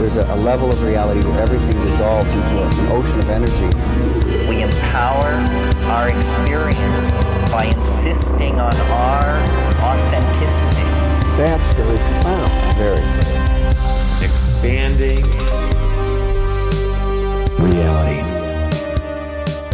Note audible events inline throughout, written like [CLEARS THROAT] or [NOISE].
There's a, a level of reality where everything dissolves into an ocean of energy. We empower our experience by insisting on our authenticity. That's very profound. Very. Expanding reality.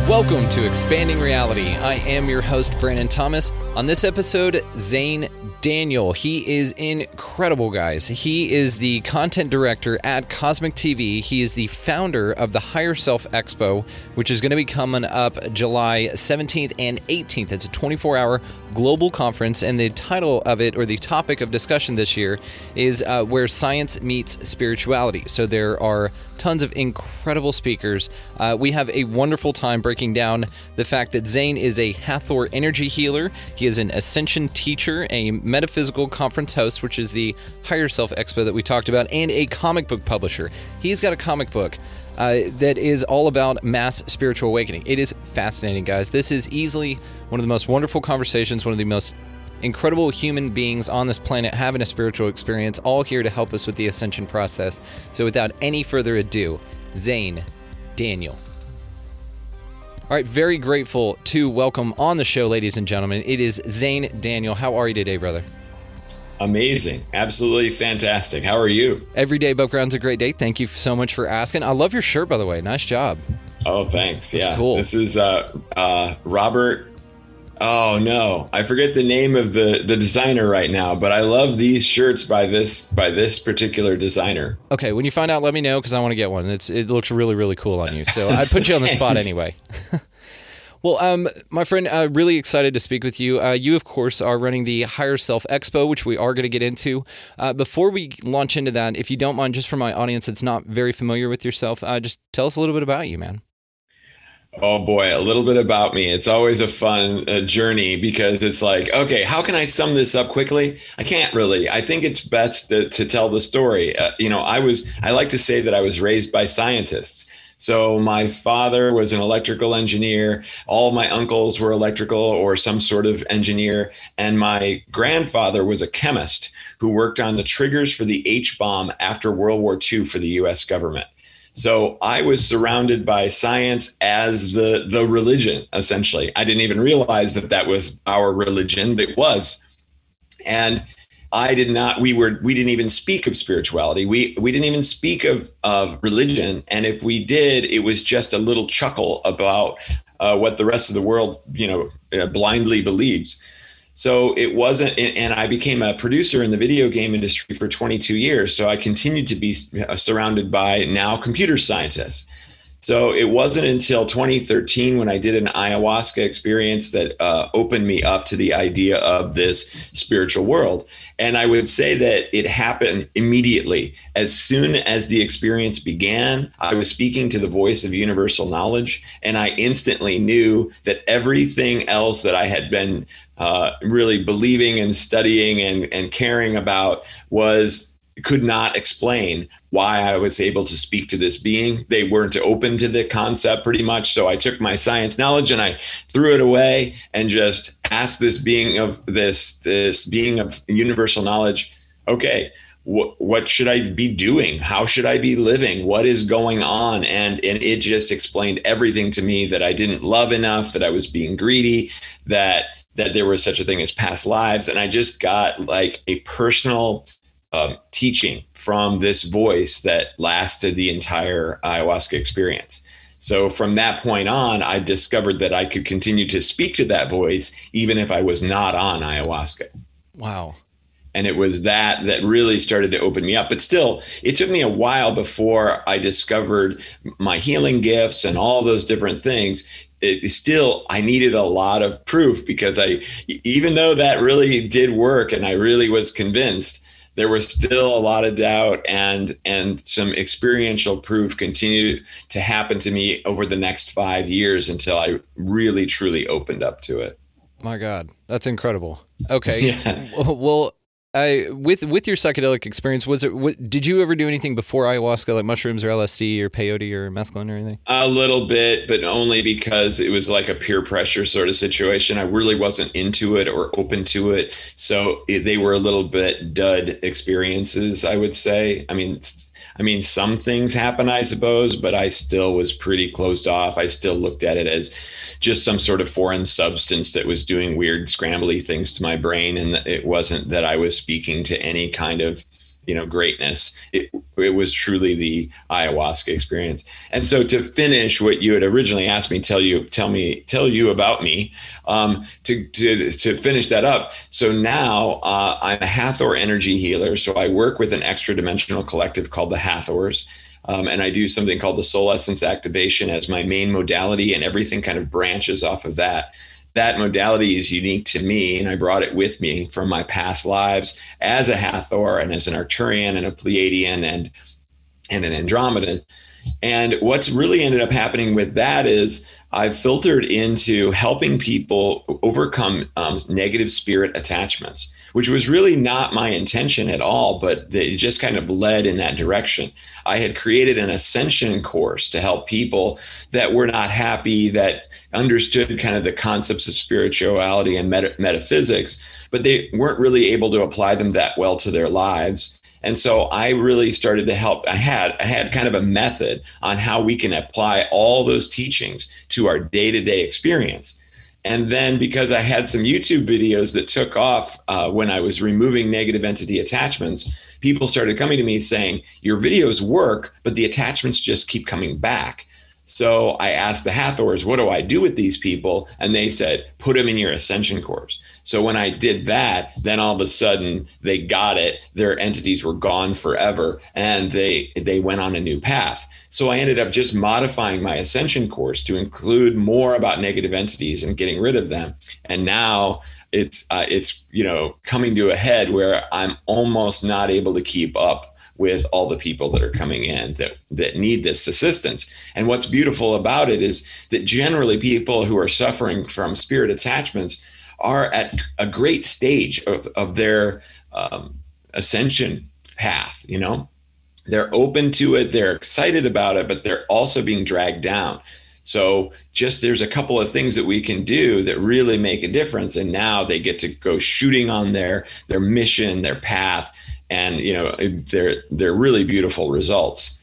Welcome to Expanding Reality. I am your host, Brandon Thomas. On this episode, Xane Daniel. He is incredible, guys. He is the content director at Cosmic TV. He is the founder of the Higher Self Expo, which is going to be coming up July 17th and 18th. It's a 24 hour global conference, and the title of it, or the topic of discussion this year, is uh, Where Science Meets Spirituality. So there are tons of incredible speakers. Uh, we have a wonderful time breaking down the fact that Xane is a Hathor energy healer. He is an ascension teacher, a metaphysical conference host, which is the Higher Self Expo that we talked about, and a comic book publisher. He's got a comic book. Uh, that is all about mass spiritual awakening. It is fascinating, guys. This is easily one of the most wonderful conversations, one of the most incredible human beings on this planet having a spiritual experience, all here to help us with the ascension process. So, without any further ado, Xane Daniel. All right, very grateful to welcome on the show, ladies and gentlemen. It is Xane Daniel. How are you today, brother? Amazing. Absolutely fantastic. How are you? Every day above ground's a great day. Thank you so much for asking. I love your shirt, by the way. Nice job. Oh, thanks. That's yeah. cool. This is uh, uh, Robert. Oh no, I forget the name of the the designer right now, but I love these shirts by this by this particular designer. Okay, when you find out, let me know because I want to get one. It's it looks really really cool on you. So I put you on the spot [LAUGHS] anyway. [LAUGHS] well, um, my friend, uh, really excited to speak with you. Uh, you, of course, are running the Higher Self Expo, which we are going to get into. Uh, before we launch into that, if you don't mind, just for my audience that's not very familiar with yourself, uh, just tell us a little bit about you, man. Oh boy, a little bit about me. It's always a fun uh, journey because it's like, okay, how can I sum this up quickly? I can't really. I think it's best to, to tell the story. Uh, you know, I was, I like to say that I was raised by scientists. So my father was an electrical engineer. All my uncles were electrical or some sort of engineer. And my grandfather was a chemist who worked on the triggers for the H bomb after World War II for the US government. So I was surrounded by science as the the religion essentially. I didn't even realize that that was our religion, but it was. And I did not we were we didn't even speak of spirituality. We we didn't even speak of of religion and if we did it was just a little chuckle about uh, what the rest of the world, you know, uh, blindly believes. So it wasn't, and I became a producer in the video game industry for 22 years. So I continued to be surrounded by now computer scientists. So it wasn't until 2013 when I did an ayahuasca experience that uh, opened me up to the idea of this spiritual world. And I would say that it happened immediately. As soon as the experience began, I was speaking to the voice of universal knowledge, and I instantly knew that everything else that I had been uh, really believing and studying and, and caring about was could not explain why I was able to speak to this being. They weren't open to the concept pretty much. So I took my science knowledge and I threw it away and just asked this being of this this being of universal knowledge, okay, wh- what should I be doing? How should I be living? What is going on? And and it just explained everything to me that I didn't love enough, that I was being greedy, that that there was such a thing as past lives and I just got like a personal um, teaching from this voice that lasted the entire ayahuasca experience. So from that point on, I discovered that I could continue to speak to that voice even if I was not on ayahuasca. Wow. And it was that that really started to open me up. But still, it took me a while before I discovered my healing gifts and all those different things. It still, I needed a lot of proof because I, even though that really did work and I really was convinced, there was still a lot of doubt and and some experiential proof continued to happen to me over the next five years until I really truly opened up to it. My God, that's incredible. Okay, [LAUGHS] Yeah. well, I with with your psychedelic experience, was it? What, did you ever do anything before ayahuasca, like mushrooms or LSD or peyote or mescaline or anything? A little bit, but only because it was like a peer pressure sort of situation. I really wasn't into it or open to it. So it, they were a little bit dud experiences, I would say. I mean, I mean, some things happen, I suppose, but I still was pretty closed off. I still looked at it as just some sort of foreign substance that was doing weird, scrambly things to my brain. And it wasn't that I was speaking to any kind of you know greatness. It, it was truly the ayahuasca experience. And so to finish what you had originally asked me tell you tell me tell you about me um, to, to to finish that up. So now uh, i'm a hathor energy healer. So i work with an extra dimensional collective called the hathors um, and I do something called the soul essence activation as my main modality, and everything kind of branches off of that that modality is unique to me, and I brought it with me from my past lives as a Hathor and as an Arcturian and a Pleiadian and and an Andromedan. And what's really ended up happening with that is I've filtered into helping people overcome um, negative spirit attachments, which was really not my intention at all, but it just kind of led in that direction. I had created an ascension course to help people that were not happy, that understood kind of the concepts of spirituality and meta- metaphysics, but they weren't really able to apply them that well to their lives. And so I really started to help. I had I had kind of a method on how we can apply all those teachings to our day-to-day experience. And then because I had some YouTube videos that took off uh, when I was removing negative entity attachments, people started coming to me saying, "Your videos work, but the attachments just keep coming back." So I asked the Hathors, what do I do with these people? And they said, put them in your ascension course. So when I did that, then all of a sudden they got it. Their entities were gone forever and they they went on a new path. So I ended up just modifying my ascension course to include more about negative entities and getting rid of them. And now it's uh, it's you know coming to a head where I'm almost not able to keep up with all the people that are coming in that that need this assistance. And what's beautiful about it is that generally people who are suffering from spirit attachments are at a great stage of, of their um, ascension path, you know. They're open to it, they're excited about it, but they're also being dragged down. So just there's a couple of things that we can do that really make a difference and now they get to go shooting on their their mission, their path and you know they're they're really beautiful results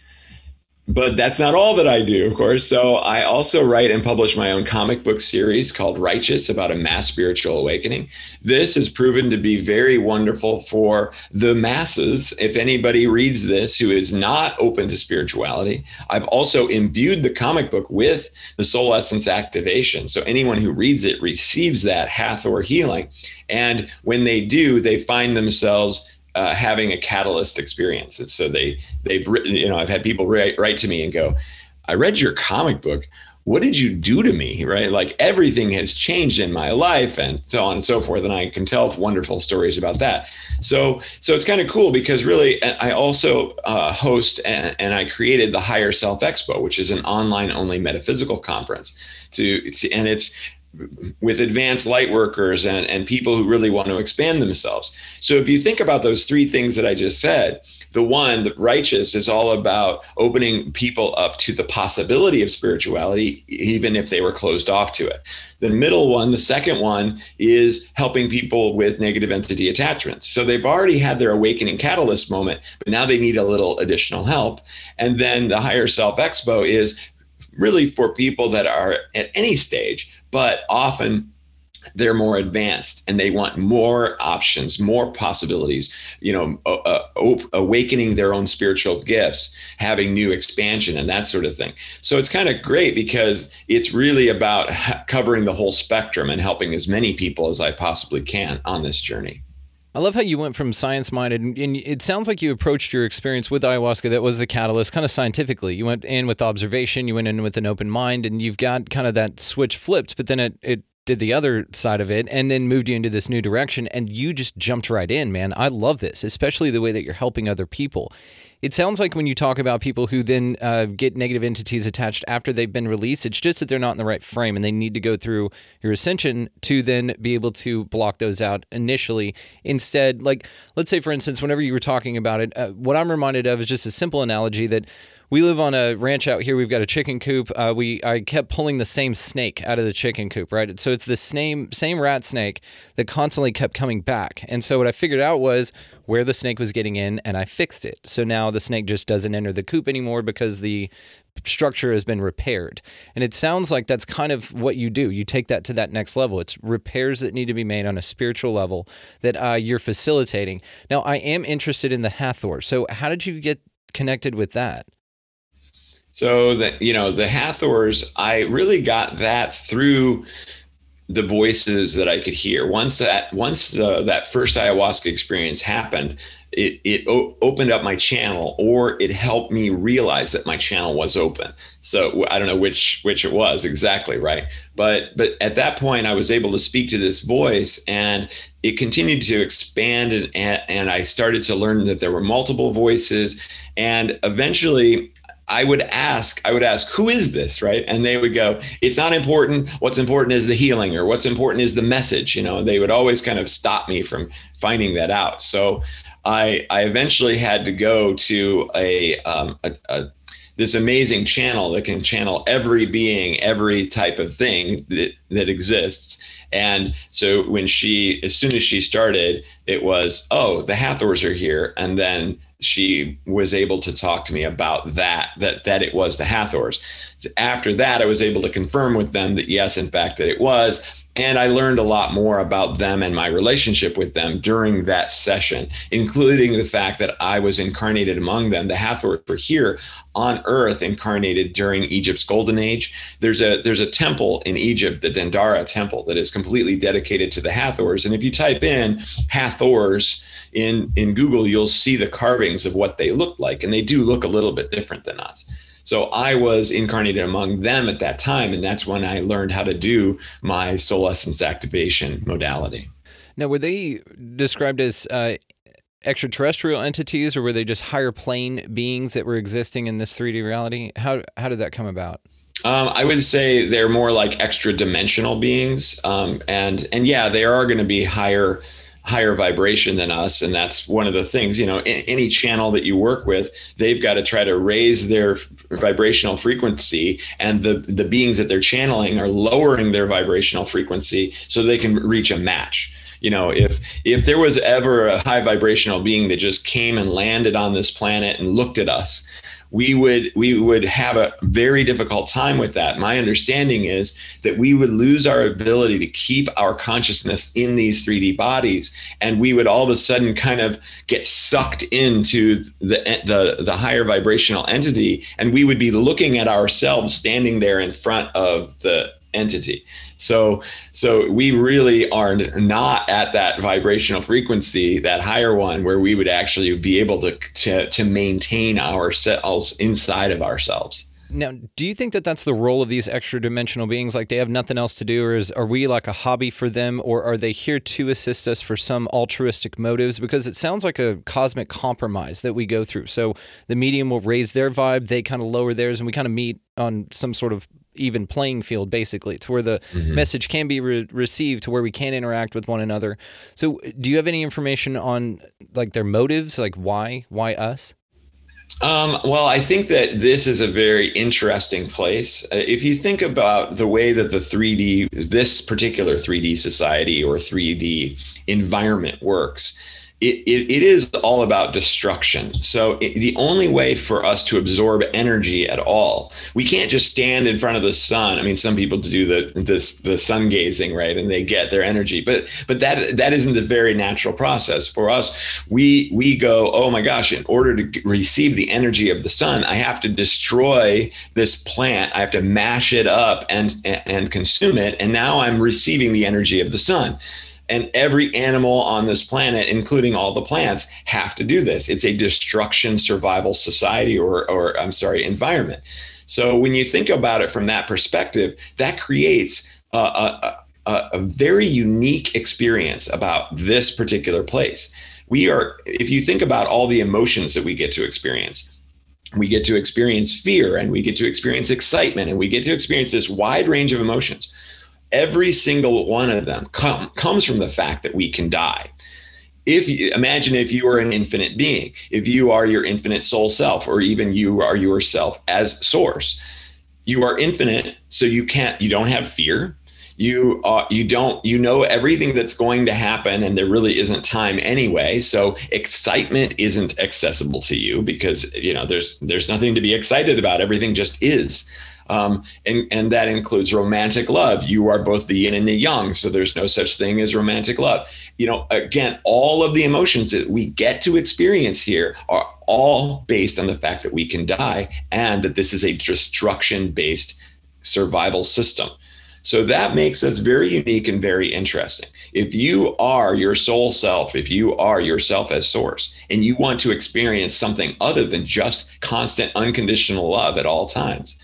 but that's not all that I do, of course. So I also write and publish my own comic book series called Righteous about a mass spiritual awakening. This has proven to be very wonderful for the masses. If anybody reads this who is not open to spirituality, I've also imbued the comic book with the soul essence activation. So anyone who reads it receives that Hathor healing. And when they do, they find themselves uh, having a catalyst experience. And so they they've written, you know, I've had people write, write to me and go, I read your comic book. What did you do to me? Right? Like everything has changed in my life and so on and so forth. And I can tell wonderful stories about that. So so it's kind of cool because really I also uh, host and, and I created the Higher Self Expo, which is an online only metaphysical conference to, to and it's with advanced light workers and, and people who really want to expand themselves. So if you think about those three things that I just said, the one, the righteous, is all about opening people up to the possibility of spirituality, even if they were closed off to it. The middle one, the second one, is helping people with negative entity attachments. So they've already had their awakening catalyst moment, but now they need a little additional help. And then the higher self expo is really for people that are at any stage, but often they're more advanced and they want more options, more possibilities, you know, uh, awakening their own spiritual gifts, having new expansion and that sort of thing. So it's kind of great because it's really about covering the whole spectrum and helping as many people as I possibly can on this journey. I love how you went from science minded, and it sounds like you approached your experience with ayahuasca that was the catalyst kind of scientifically. You went in with observation, you went in with an open mind, and you've got kind of that switch flipped, but then it, it did the other side of it and then moved you into this new direction and you just jumped right in man i love this especially the way that you're helping other people it sounds like when you talk about people who then uh, get negative entities attached after they've been released it's just that they're not in the right frame and they need to go through your ascension to then be able to block those out initially. Instead like let's say for instance whenever you were talking about it uh, what i'm reminded of is just a simple analogy that we live on a ranch out here. We've got a chicken coop. Uh, we I kept pulling the same snake out of the chicken coop, right? So it's the same same rat snake that constantly kept coming back. And so what I figured out was where the snake was getting in, and I fixed it. So now the snake just doesn't enter the coop anymore because the structure has been repaired. And it sounds like that's kind of what you do. You take that to that next level. It's repairs that need to be made on a spiritual level that uh, you're facilitating. Now, I am interested in the Hathor. So, how did you get connected with that? So that you know the Hathors, I really got that through the voices that I could hear. Once that once uh, that first ayahuasca experience happened, it it o- opened up my channel, or it helped me realize that my channel was open. So I don't know which which it was exactly, right? But but at that point, I was able to speak to this voice, and it continued to expand, and and, and I started to learn that there were multiple voices, and eventually I would ask, I would ask, who is this, right? And they would go, it's not important. What's important is the healing, or what's important is the message. You know, they would always kind of stop me from finding that out. So I, I eventually had to go to a, um, a, a this amazing channel that can channel every being, every type of thing that, that exists. And so when she, as soon as she started, it was, oh, the Hathors are here. And then she was able to talk to me about that that that it was the Hathors. After that, I was able to confirm with them that yes, in fact, that it was. And I learned a lot more about them and my relationship with them during that session, including the fact that I was incarnated among them. The Hathors were here on Earth, incarnated during Egypt's Golden Age. There's a there's a temple in Egypt, the Dendara Temple, that is completely dedicated to the Hathors. And if you type in Hathors in in Google, you'll see the carvings of what they looked like, and they do look a little bit different than us. So I was incarnated among them at that time, and that's when I learned how to do my soul essence activation modality. Now, were they described as uh, extraterrestrial entities, or were they just higher plane beings that were existing in this 3D reality? How how did that come about? Um, I would say they're more like extra dimensional beings, um, and and yeah, they are going to be higher higher vibration than us. And that's one of the things you know any channel that you work with they've got to try to raise their vibrational frequency. And the the beings that they're channeling are lowering their vibrational frequency so they can reach a match. You know if if there was ever a high vibrational being that just came and landed on this planet and looked at us we would we would have a very difficult time with that. My understanding is that we would lose our ability to keep our consciousness in these 3D bodies, and we would all of a sudden kind of get sucked into the the the higher vibrational entity, and we would be looking at ourselves standing there in front of the entity. So so we really are not at that vibrational frequency, that higher one, where we would actually be able to to, to maintain ourselves inside of ourselves. Now, do you think that that's the role of these extra dimensional beings? Like they have nothing else to do, or is are we like a hobby for them, or are they here to assist us for some altruistic motives? Because it sounds like a cosmic compromise that we go through. So the medium will raise their vibe, they kind of lower theirs, and we kind of meet on some sort of even playing field basically. To where the mm-hmm. message can be re- received to where we can interact with one another. So do you have any information on like their motives? Like why? Why us? Um, well, I think that this is a very interesting place. Uh, if you think about the way that the 3D, this particular 3D society or 3D environment works, it, it, it is all about destruction. So it, the only way for us to absorb energy at all, we can't just stand in front of the sun. I mean, some people do the the sun gazing, right, and they get their energy, but but that that isn't the very natural process for us. We we go, oh my gosh, in order to receive the energy of the sun, I have to destroy this plant. I have to mash it up and and consume it, and now I'm receiving the energy of the sun. And every animal on this planet, including all the plants, have to do this. It's a destruction survival society or, or I'm sorry, environment. So when you think about it from that perspective, that creates a, a, a, a very unique experience about this particular place. We are, if you think about all the emotions that we get to experience, we get to experience fear and we get to experience excitement and we get to experience this wide range of emotions. Every single one of them come, comes from the fact that we can die. If you imagine if you are an infinite being, if you are your infinite soul self, or even you are yourself as source, you are infinite, so you can't, you don't have fear, you uh, you don't you know everything that's going to happen and there really isn't time anyway. So excitement isn't accessible to you because you know there's there's nothing to be excited about. Everything just is um, and and that includes romantic love. You are both the yin and the yang so there's no such thing as romantic love. You know again all of the emotions that we get to experience here are all based on the fact that we can die and that this is a destruction based survival system. So that makes us very unique and very interesting. If you are your soul self, if you are yourself as source, and you want to experience something other than just constant unconditional love at all times,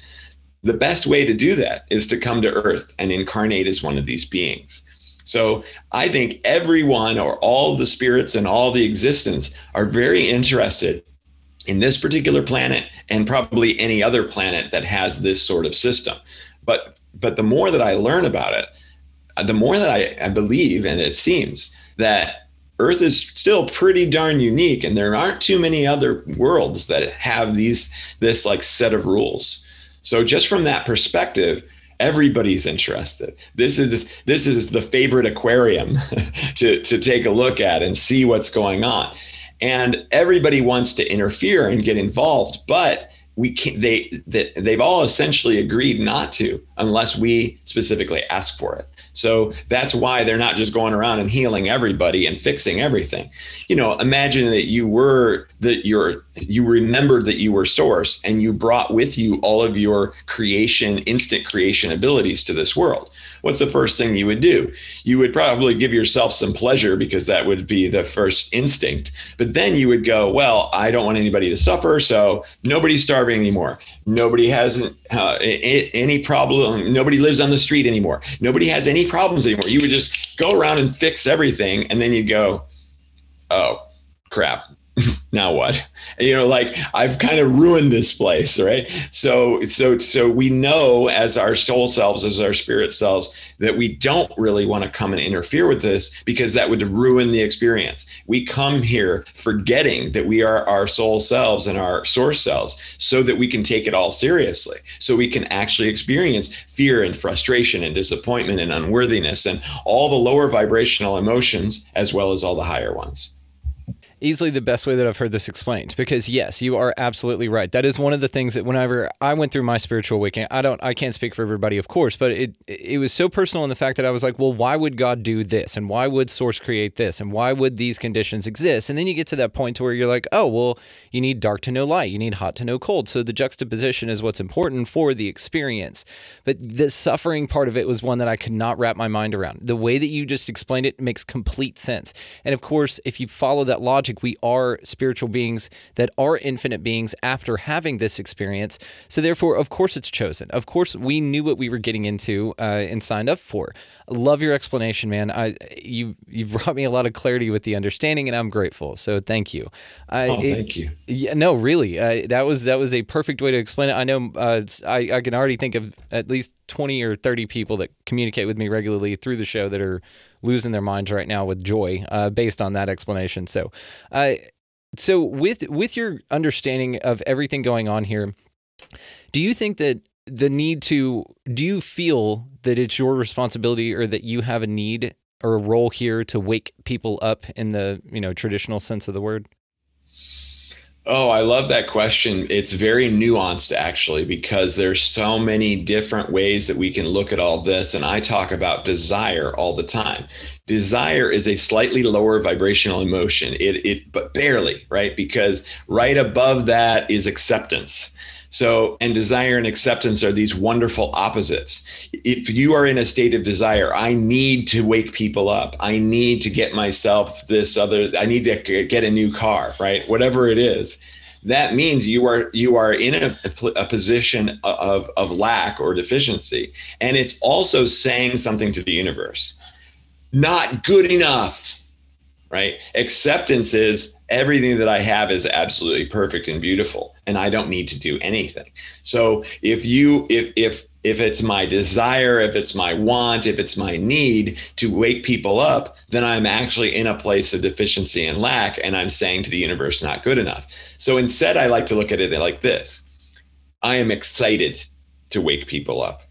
the best way to do that is to come to earth and incarnate as one of these beings. So I think everyone or all the spirits and all the existence are very interested in this particular planet and probably any other planet that has this sort of system. But but the more that I learn about it, uh, the more that I, I believe, and it seems that Earth is still pretty darn unique, and there aren't too many other worlds that have these this like set of rules. So just from that perspective, everybody's interested. This is this is the favorite aquarium [LAUGHS] to to take a look at and see what's going on. And everybody wants to interfere and get involved, but we can't they that they've all essentially agreed not to unless we specifically ask for it so that's why they're not just going around and healing everybody and fixing everything you know imagine that you were that you're you remembered that you were source and you brought with you all of your creation instant creation abilities to this world what's the first thing you would do? You would probably give yourself some pleasure because that would be the first instinct. But then you would go, well, I don't want anybody to suffer. So nobody's starving anymore. Nobody has uh, any problem. Nobody lives on the street anymore. Nobody has any problems anymore. You would just go around and fix everything. And then you'd go, oh, crap [LAUGHS] now what? You know like i've kind of ruined this place right? So so so we know as our soul selves as our spirit selves that we don't really want to come and interfere with this because that would ruin the experience. We come here forgetting that we are our soul selves and our source selves so that we can take it all seriously so we can actually experience fear and frustration and disappointment and unworthiness and all the lower vibrational emotions as well as all the higher ones easily the best way that I've heard this explained because yes, you are absolutely right. That is one of the things that whenever I went through my spiritual awakening, I don't I can't speak for everybody of course, but it it was so personal in the fact that I was like, well, why would God do this? And why would source create this? And why would these conditions exist? And then you get to that point to where you're like, oh, well, you need dark to know light, you need hot to know cold. So the juxtaposition is what's important for the experience. But the suffering part of it was one that I could not wrap my mind around. The way that you just explained it makes complete sense. And of course, if you follow that logic logic, we are spiritual beings that are infinite beings after having this experience. So, therefore, of course, it's chosen. Of course, we knew what we were getting into uh, and signed up for. Love your explanation, man. I you you [LAUGHS] brought me a lot of clarity with the understanding, and I'm grateful. So, thank you. Uh, oh, it, thank you. Yeah, no, really, uh, that was that was a perfect way to explain it. I know uh, I I can already think of at least 20 or 30 people that communicate with me regularly through the show that are losing their minds right now with joy uh, based on that explanation. So, uh, so with with your understanding of everything going on here, do you think that the need to do you feel that it's your responsibility or that you have a need or a role here to wake people up in the you know traditional sense of the word? Oh, I love that question. It's very nuanced actually because there's so many different ways that we can look at all this and I talk about desire all the time. Desire is a slightly lower vibrational emotion. It it but barely, right? Because right above that is acceptance. So, and desire and acceptance are these wonderful opposites. If you are in a state of desire, I need to wake people up. I need to get myself this other, I need to get a new car, right? Whatever it is. that means you are you are in a, a position of, of lack or deficiency and it's also saying something to the universe not good enough right acceptance is everything that i have is absolutely perfect and beautiful and i don't need to do anything so if you if if if it's my desire, if it's my want, if it's my need to wake people up, then I'm actually in a place of deficiency and lack, and I'm saying to the universe, not good enough. So instead, I like to look at it like this I am excited to wake people up.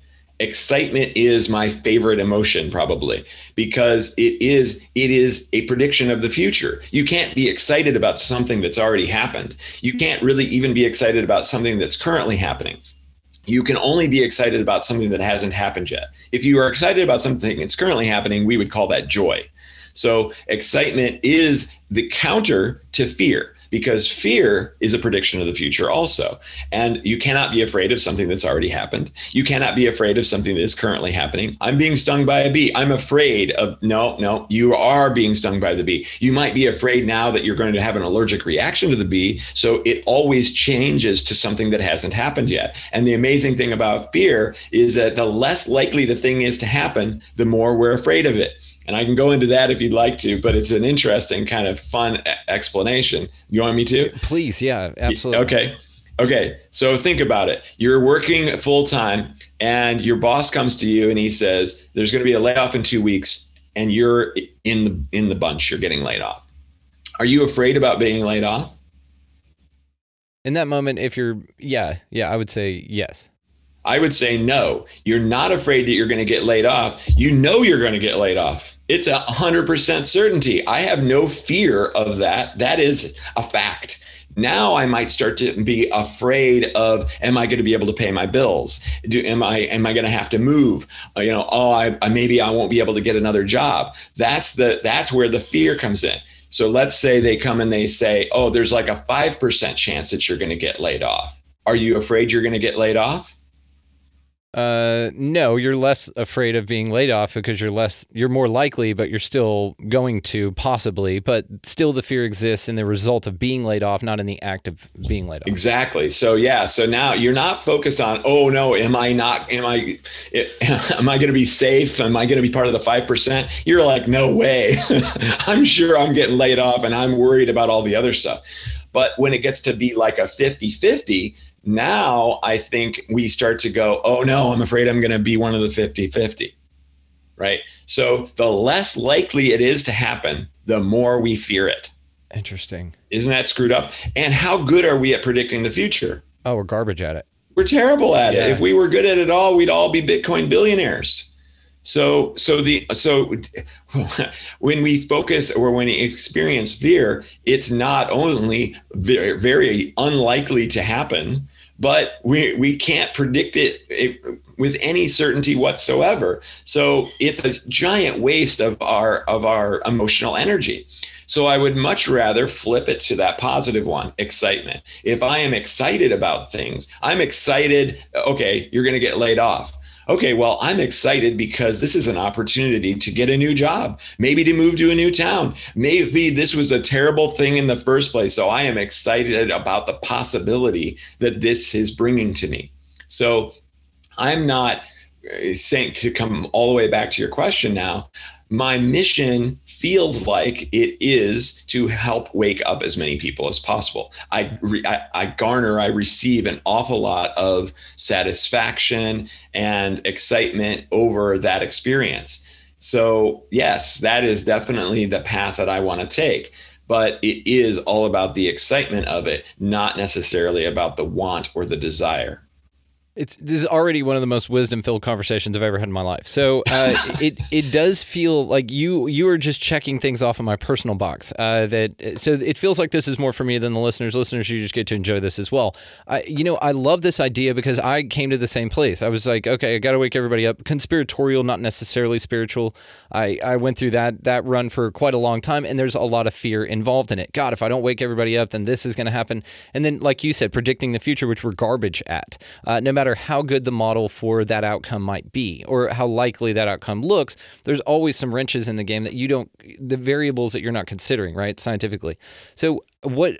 Excitement is my favorite emotion probably because it is it is a prediction of the future. You can't be excited about something that's already happened. You can't really even be excited about something that's currently happening you can only be excited about something that hasn't happened yet. If you are excited about something that's currently happening, we would call that joy. So, excitement is the counter to fear because fear is a prediction of the future also. And you cannot be afraid of something that's already happened. You cannot be afraid of something that is currently happening. I'm being stung by a bee. I'm afraid of, no, no, you are being stung by the bee. You might be afraid now that you're going to have an allergic reaction to the bee. So it always changes to something that hasn't happened yet. And the amazing thing about fear is that the less likely the thing is to happen, the more we're afraid of it. And I can go into that if you'd like to, but it's an interesting kind of fun explanation. You want me to? Please, yeah, absolutely. Okay. Okay, so think about it. You're working full time, and your boss comes to you and he says, "There's going to be a layoff in two weeks, and you're in the in the bunch. You're getting laid off. Are you afraid about being laid off?" In that moment, if you're, yeah, yeah, I would say yes. I would say no. You're not afraid that you're going to get laid off. You know you're going to get laid off. It's a hundred percent certainty. I have no fear of that. That is a fact. Now I might start to be afraid of, am I going to be able to pay my bills? Do, am I, am I going to have to move? Uh, you know, oh, I, I, maybe I won't be able to get another job. That's the, that's where the fear comes in. So let's say they come and they say, oh, there's like a 5% chance that you're going to get laid off. Are you afraid you're going to get laid off? Uh, no, you're less afraid of being laid off because you're less, you're more likely, but you're still going to possibly, but still the fear exists in the result of being laid off, not in the act of being laid off. Exactly. So yeah, so now you're not focused on, oh no, am I not, am I, [LAUGHS] am I going to be safe? Am I going to be part of the 5%? You're like, no way. [LAUGHS] I'm sure I'm getting laid off and I'm worried about all the other stuff. But when it gets to be like a 50 50, now I think we start to go, oh no, I'm afraid I'm going to be one of the 50 50. Right. So the less likely it is to happen, the more we fear it. Interesting. Isn't that screwed up? And how good are we at predicting the future? Oh, we're garbage at it. We're terrible at yeah. it. If we were good at it all, we'd all be Bitcoin billionaires. So, so the so [LAUGHS] when we focus or when we experience fear, it's not only very, very unlikely to happen, but we we can't predict it, it, with any certainty whatsoever. So it's a giant waste of our of our emotional energy. So I would much rather flip it to that positive one, excitement. If I am excited about things, I'm excited, okay, you're going to get laid off okay, well, I'm excited because this is an opportunity to get a new job, maybe to move to a new town. Maybe this was a terrible thing in the first place. So I am excited about the possibility that this is bringing to me. So I'm not uh, saying to come all the way back to your question now my mission feels like it is to help wake up as many people as possible. I, I, I, garner, I receive an awful lot of satisfaction and excitement over that experience. So, yes, that is definitely the path that I want to take. But it is all about the excitement of it, not necessarily about the want or the desire it's this is already one of the most wisdom filled conversations I've ever had in my life. So uh, [LAUGHS] it it does feel like you you are just checking things off in my personal box. Uh, that so it feels like this is more for me than the listeners. Listeners, you just get to enjoy this as well. I, you know, I love this idea because I came to the same place. I was like, okay, I got to wake everybody up. Conspiratorial, not necessarily spiritual. I I went through that that run for quite a long time, and there's a lot of fear involved in it. God, if I don't wake everybody up, then this is going to happen. And then, like you said, predicting the future, which we're garbage at. Uh, no matter matter how good the model for that outcome might be or how likely that outcome looks, there's always some wrenches in the game that you don't, the variables that you're not considering, right? Scientifically. So, what,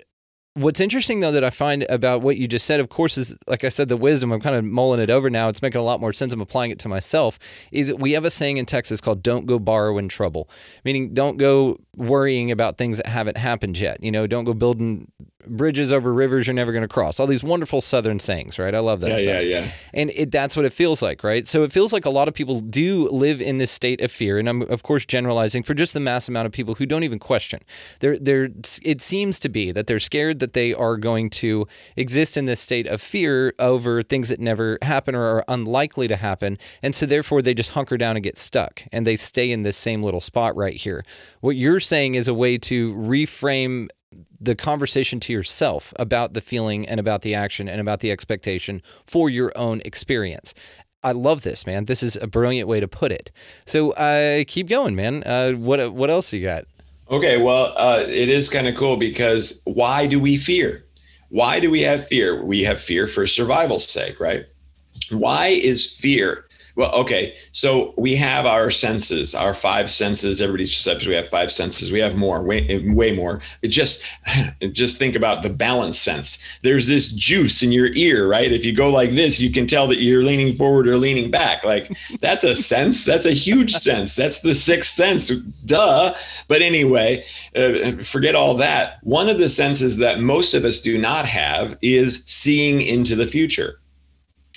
what's interesting though that I find about what you just said, of course, is like I said, the wisdom. I'm kind of mulling it over now. It's making a lot more sense. I'm applying it to myself. Is we have a saying in Texas called "Don't go borrow in trouble," meaning don't go worrying about things that haven't happened yet. You know, don't go building bridges over rivers you're never going to cross. All these wonderful Southern sayings, right? I love that Yeah, stuff. yeah, yeah. And it, that's what it feels like, right? So it feels like a lot of people do live in this state of fear, and I'm of course generalizing for just the mass amount of people who don't even question. They're, they're, it seems to be that they're scared that they are going to exist in this state of fear over things that never happen or are unlikely to happen, and so therefore they just hunker down and get stuck, and they stay in this same little spot right here. What you're saying is a way to reframe the conversation to yourself about the feeling and about the action and about the expectation for your own experience. I love this, man. This is a brilliant way to put it. So uh, keep going, man. Uh, what what else you got? Okay, well, uh, it is kind of cool because why do we fear? Why do we have fear? We have fear for survival's sake, right? Why is fear? Well, okay, so we have our senses, our five senses. Everybody's says we have five senses. We have more, way, way more. It just, [SIGHS] just think about the balance sense. There's this juice in your ear, right? If you go like this, you can tell that you're leaning forward or leaning back. Like that's a sense. That's a huge [LAUGHS] sense. That's the sixth sense. Duh. But anyway, uh, forget all that. One of the senses that most of us do not have is seeing into the future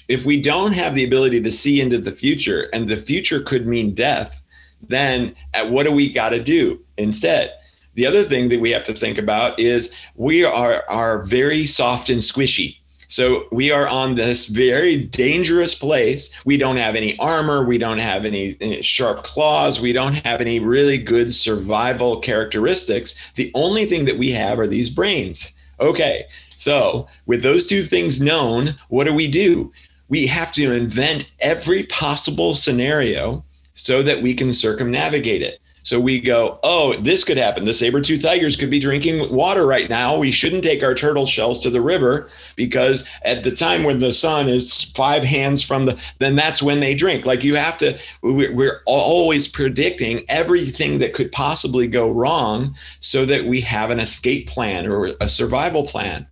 if we don't have the ability to see into the future and the future could mean death then what do we got to do instead the other thing that we have to think about is we are are very soft and squishy so we are on this very dangerous place. We don't have any armor. We don't have any, any, sharp claws. We don't have any really good survival characteristics. The only thing that we have are these brains. Okay, so with those two things known, what do we do? We have to invent every possible scenario so that we can circumnavigate it. So we go, oh, this could happen. The saber-tooth tigers could be drinking water right now. We shouldn't take our turtle shells to the river because at the time when the sun is five hands from the, then that's when they drink. Like you have to, we're always predicting everything that could possibly go wrong so that we have an escape plan or a survival plan.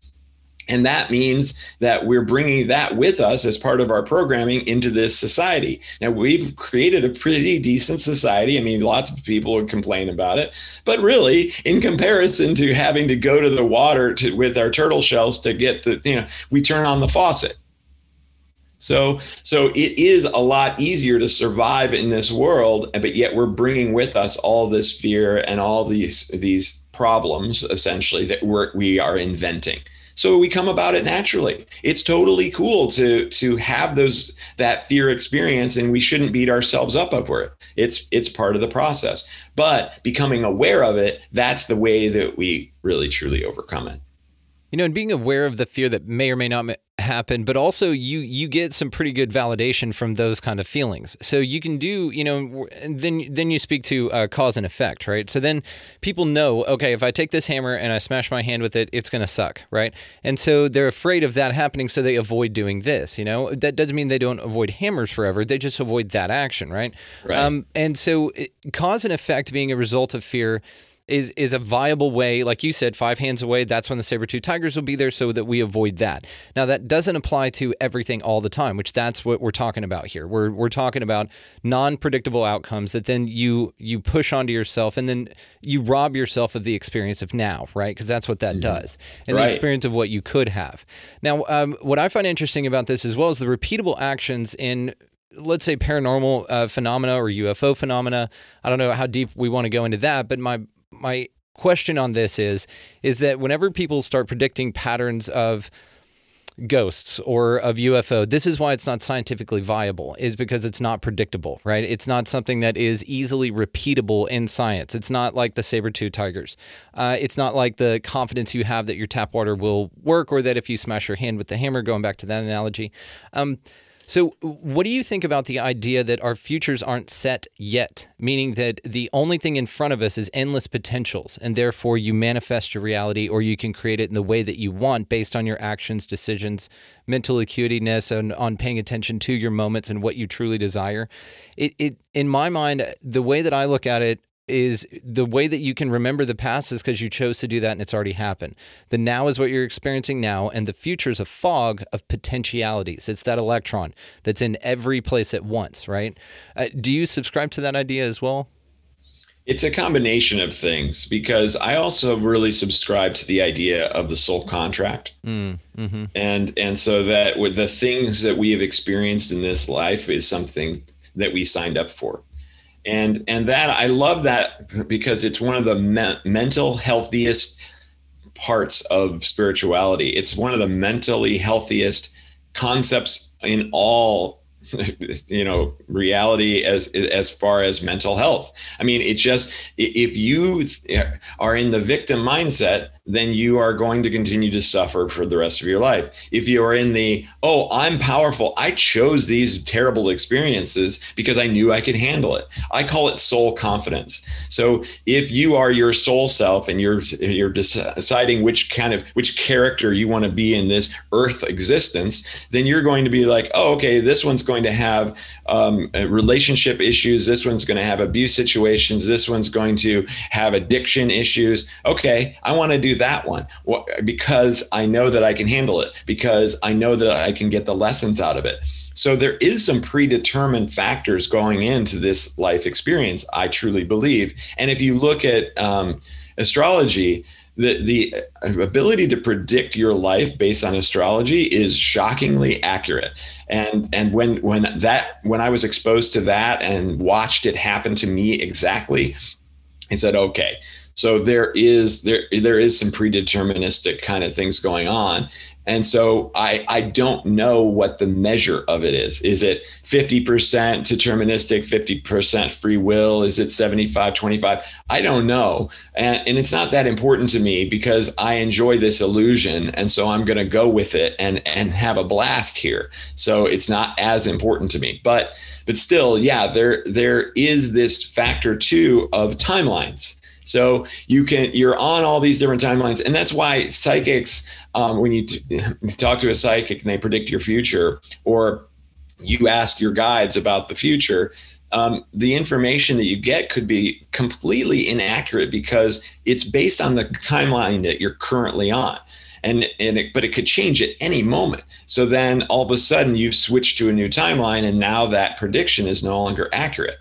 And that means that we're bringing that with us as part of our programming into this society. Now, we've created a pretty decent society. I mean, lots of people would complain about it. But really, in comparison to having to go to the water to, with our turtle shells to get the, you know, we turn on the faucet. So, so it is a lot easier to survive in this world, but yet we're bringing with us all this fear and all these these problems essentially that we're we are inventing so we come about it naturally. It's totally cool to to have those that fear experience and we shouldn't beat ourselves up over it. It's it's part of the process. But becoming aware of it that's the way that we really truly overcome it. You know and being aware of the fear that may or may not happen but also you you get some pretty good validation from those kind of feelings. So you can do you know and then then you speak to uh, cause and effect right? So then people know okay if i take this hammer and i smash my hand with it it's going to suck right? And so they're afraid of that happening so they avoid doing this you know? That doesn't mean they don't avoid hammers forever they just avoid that action right, right. Um, and so it, cause and effect being a result of fear is is a viable way. Like you said, five hands away, that's when the saber tooth tigers will be there so that we avoid that. Now that doesn't apply to everything all the time, which that's what we're talking about here. We're we're talking about non-predictable outcomes that then you you push onto yourself and then you rob yourself of the experience of now, right? Because that's what that mm-hmm. does. And right. the experience of what you could have. Now, um, what I find interesting about this as well is the repeatable actions in let's say paranormal uh, phenomena or UFO phenomena. I don't know how deep we want to go into that, but my my question on this is is that whenever people start predicting patterns of ghosts or of UFO, this is why it's not scientifically viable, is because it's not predictable, right? It's not something that is easily repeatable in science. It's not like the saber tooth tigers. Uh, it's not like the confidence you have that your tap water will work or that if you smash your hand with the hammer, going back to that analogy. Um, so, what do you think about the idea that our futures aren't set yet? Meaning that the only thing in front of us is endless potentials, and therefore you manifest your reality or you can create it in the way that you want based on your actions, decisions, mental acuiteness, and on paying attention to your moments and what you truly desire. It, it in my mind, the way that I look at it is the way that you can remember the past is because you chose to do that and it's already happened. The now is what you're experiencing now, and the future is a fog of potentialities. It's that electron that's in every place at once, right? Uh, do you subscribe to that idea as well? It's a combination of things because I also really subscribe to the idea of the soul contract, mm, mm-hmm. and and so that with the things that we have experienced in this life is something that we signed up for, and and that I love that because it's one of the me- mental healthiest parts of spirituality. It's one of the mentally healthiest concepts in all [LAUGHS] you know reality as as far as mental health i mean it just if you are in the victim mindset then you are going to continue to suffer for the rest of your life. If you are in the, oh, I'm powerful, I chose these terrible experiences because I knew I could handle it. I call it soul confidence. So if you are your soul self and you're you're deciding which kind of which character you want to be in this earth existence, then you're going to be like, oh, okay, this one's going to have um, relationship issues. This one's going to have abuse situations. This one's going to have addiction issues. Okay, I want to do that one because I know that I can handle it, because I know that I can get the lessons out of it. So there is some predetermined factors going into this life experience, I truly believe. And if you look at um, astrology, the the ability to predict your life based on astrology is shockingly accurate and and when when that when i was exposed to that and watched it happen to me exactly i said okay so there is there there is some predeterministic kind of things going on and so I, I don't know what the measure of it is. Is it 50% deterministic, 50% free will? Is it 75, 25? I don't know. And, and it's not that important to me because I enjoy this illusion. And so I'm going to go with it and, and have a blast here. So it's not as important to me. But but still, yeah, there there is this factor too of timelines so you can you're on all these different timelines, and that's why psychics, um, when you, t- [LAUGHS] talk to a psychic and they predict your future, or you ask your guides about the future, um, the information that you get could be completely inaccurate because it's based on the timeline that you're currently on. And and it, but it could change at any moment. So then all of a sudden you've switched to a new timeline and now that prediction is no longer accurate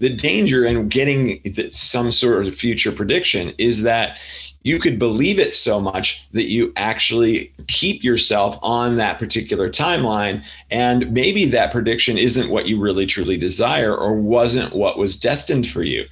the danger in getting some sort of future prediction is that you could believe it so much that you actually keep yourself on that particular timeline and maybe that prediction isn't what you really truly desire or wasn't what was destined for you.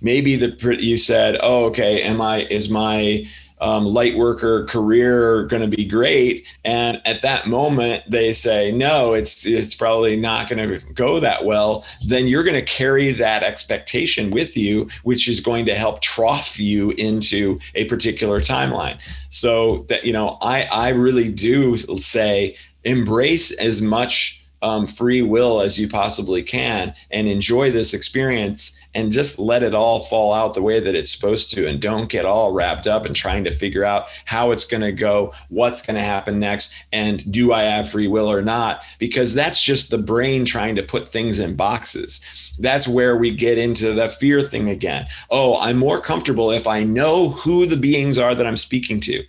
Maybe the you said oh okay am i is my um, light worker career going to be great. And at that moment they say no it's it's probably not going to go that well. Then you're going to carry that expectation with you which is going to help trough you into a particular timeline. So that you know i i really do say embrace as much um, free will as you possibly can and enjoy this experience and just let it all fall out the way that it's supposed to and don't get all wrapped up in trying to figure out how it's going to go what's going to happen next and do i have free will or not? Because that's just the brain trying to put things in boxes that's where we get into the fear thing again. Oh, I'm more comfortable if I know who the beings are that I'm speaking to.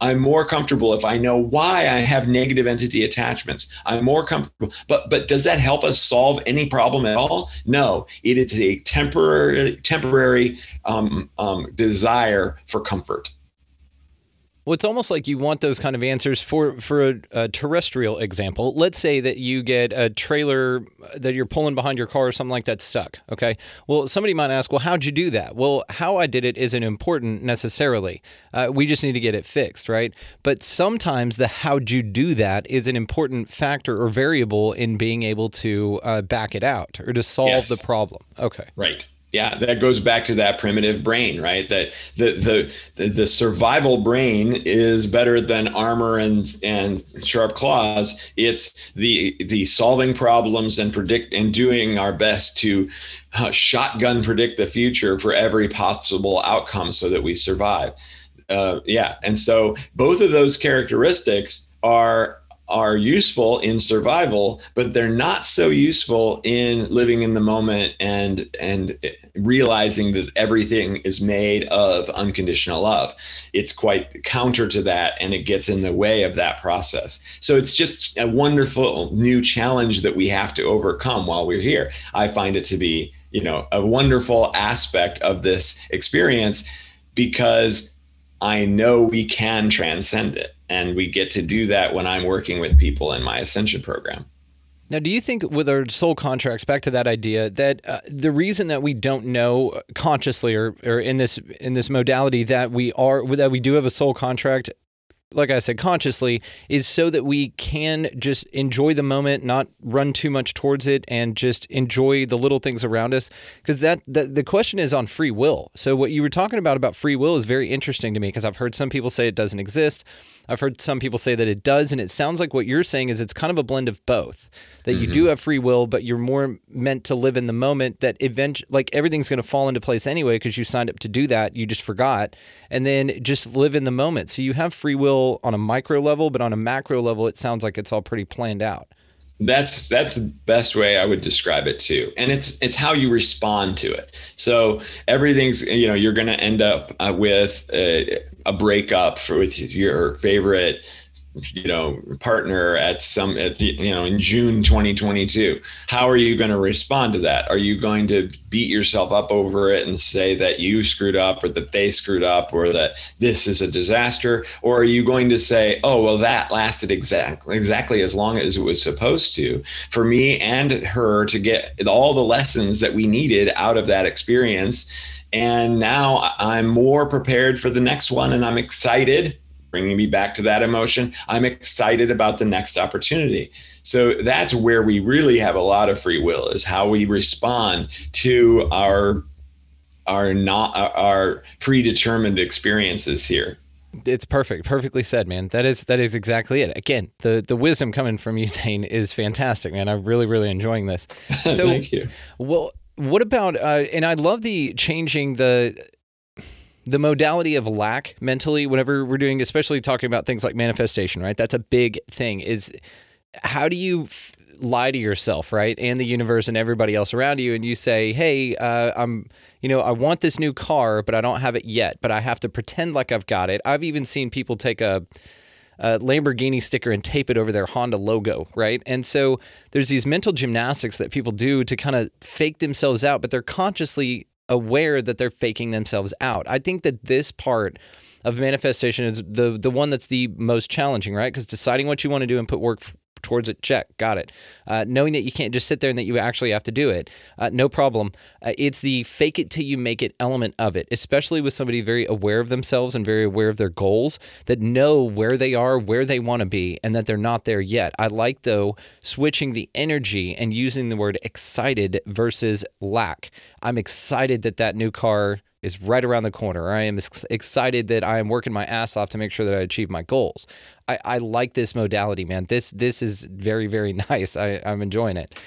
I'm more comfortable if I know why I have negative entity attachments. I'm more comfortable. But but does that help us solve any problem at all? No. It is a temporary temporary um, um, desire for comfort. Well, it's almost like you want those kind of answers for for a, a, terrestrial example. Let's say that you get a trailer that you're pulling behind your car or something like that stuck. Okay. Well, somebody might ask, well, how'd you do that? Well, how I did it isn't important necessarily. Uh, we just need to get it fixed, right? But sometimes the how'd you do that is an important factor or variable in being able to uh, back it out or to solve yes. the problem. Okay. Right yeah that goes back to that primitive brain right? That the, the the survival brain is better than armor and and sharp claws. It's the the solving problems and predict and doing our best to uh, shotgun predict the future for every possible outcome so that we survive. Uh, yeah and so both of those characteristics are are useful in survival, but they're not so useful in living in the moment and and realizing that everything is made of unconditional love. It's quite counter to that, and it gets in the way of that process. So it's just a wonderful new challenge that we have to overcome while we're here. I find it to be, you know, a wonderful aspect of this experience because I know we can transcend it. And we get to do that when I'm working with people in my Ascension program. Now, do you think with our soul contracts, back to that idea, that uh, the reason that we don't know consciously or, or in this in this modality that we are that we do have a soul contract like I said, consciously, is so that we can just enjoy the moment, not run too much towards it, and just enjoy the little things around us. Because that, that the question is on free will. So what you were talking about about free will is very interesting to me because I've heard some people say it doesn't exist. I've heard some people say that it does, and it sounds like what you're saying is it's kind of a blend of both. That mm-hmm. you do mm-hmm. have free will, but you're more meant to live in the moment. That eventually, like everything's going to fall into place anyway because you signed up to do that. You just forgot, and then just live in the moment. So you have free will on a micro level, but on a macro level, it sounds like it's all pretty planned out that's that's the best way I would describe it too, and it's it's how you respond to it. So everything's you know you're going to end up uh, with a, a breakup for, with your favorite you know partner at some at, you know in June 2022 how are you going to respond to that? Are you going to beat yourself up over it and say that you screwed up or that they screwed up or that this is a disaster? Or are you going to say oh well that lasted exactly exactly as long as it was supposed to? For me and her to get all the lessons that we needed out of that experience. And now I'm more prepared for the next one and I'm excited bringing me back to that emotion. I'm excited about the next opportunity. So that's where we really have a lot of free will is how we respond to our our not our predetermined experiences here. It's perfect, perfectly said, man. That is that is exactly it. Again, the the wisdom coming from you, [LAUGHS] Xane, is fantastic, man. I'm really really enjoying this. [LAUGHS] So, Thank you. Well, what about uh, and I love the changing the the modality of lack mentally whenever we're doing especially talking about things like manifestation right? That's a big thing is how do you f- lie to yourself right? And the universe and everybody else around you and you say hey uh, i'm you know i want this new car but i don't have it yet but i have to pretend like i've got it. I've even seen people take a a Lamborghini sticker and tape it over their Honda logo, right? And so there's these mental gymnastics that people do to kind of fake themselves out, but they're consciously aware that they're faking themselves out. I think that this part of manifestation is the the one that's the most challenging, right? Because deciding what you want to do and put work towards it. Check, got it. Uh, knowing that you can't just sit there and that you actually have to do it, uh, no problem. Uh, it's the fake it till you make it element of it, especially with somebody very aware of themselves and very aware of their goals that know where they are, where they want to be, and that they're not there yet. I like, though, switching the energy and using the word excited versus lack. I'm excited that that new car is right around the corner. I am excited that I am working my ass off to make sure that I achieve my goals. I, I like this modality, man. This this is very very [LAUGHS] nice. I, I'm enjoying it.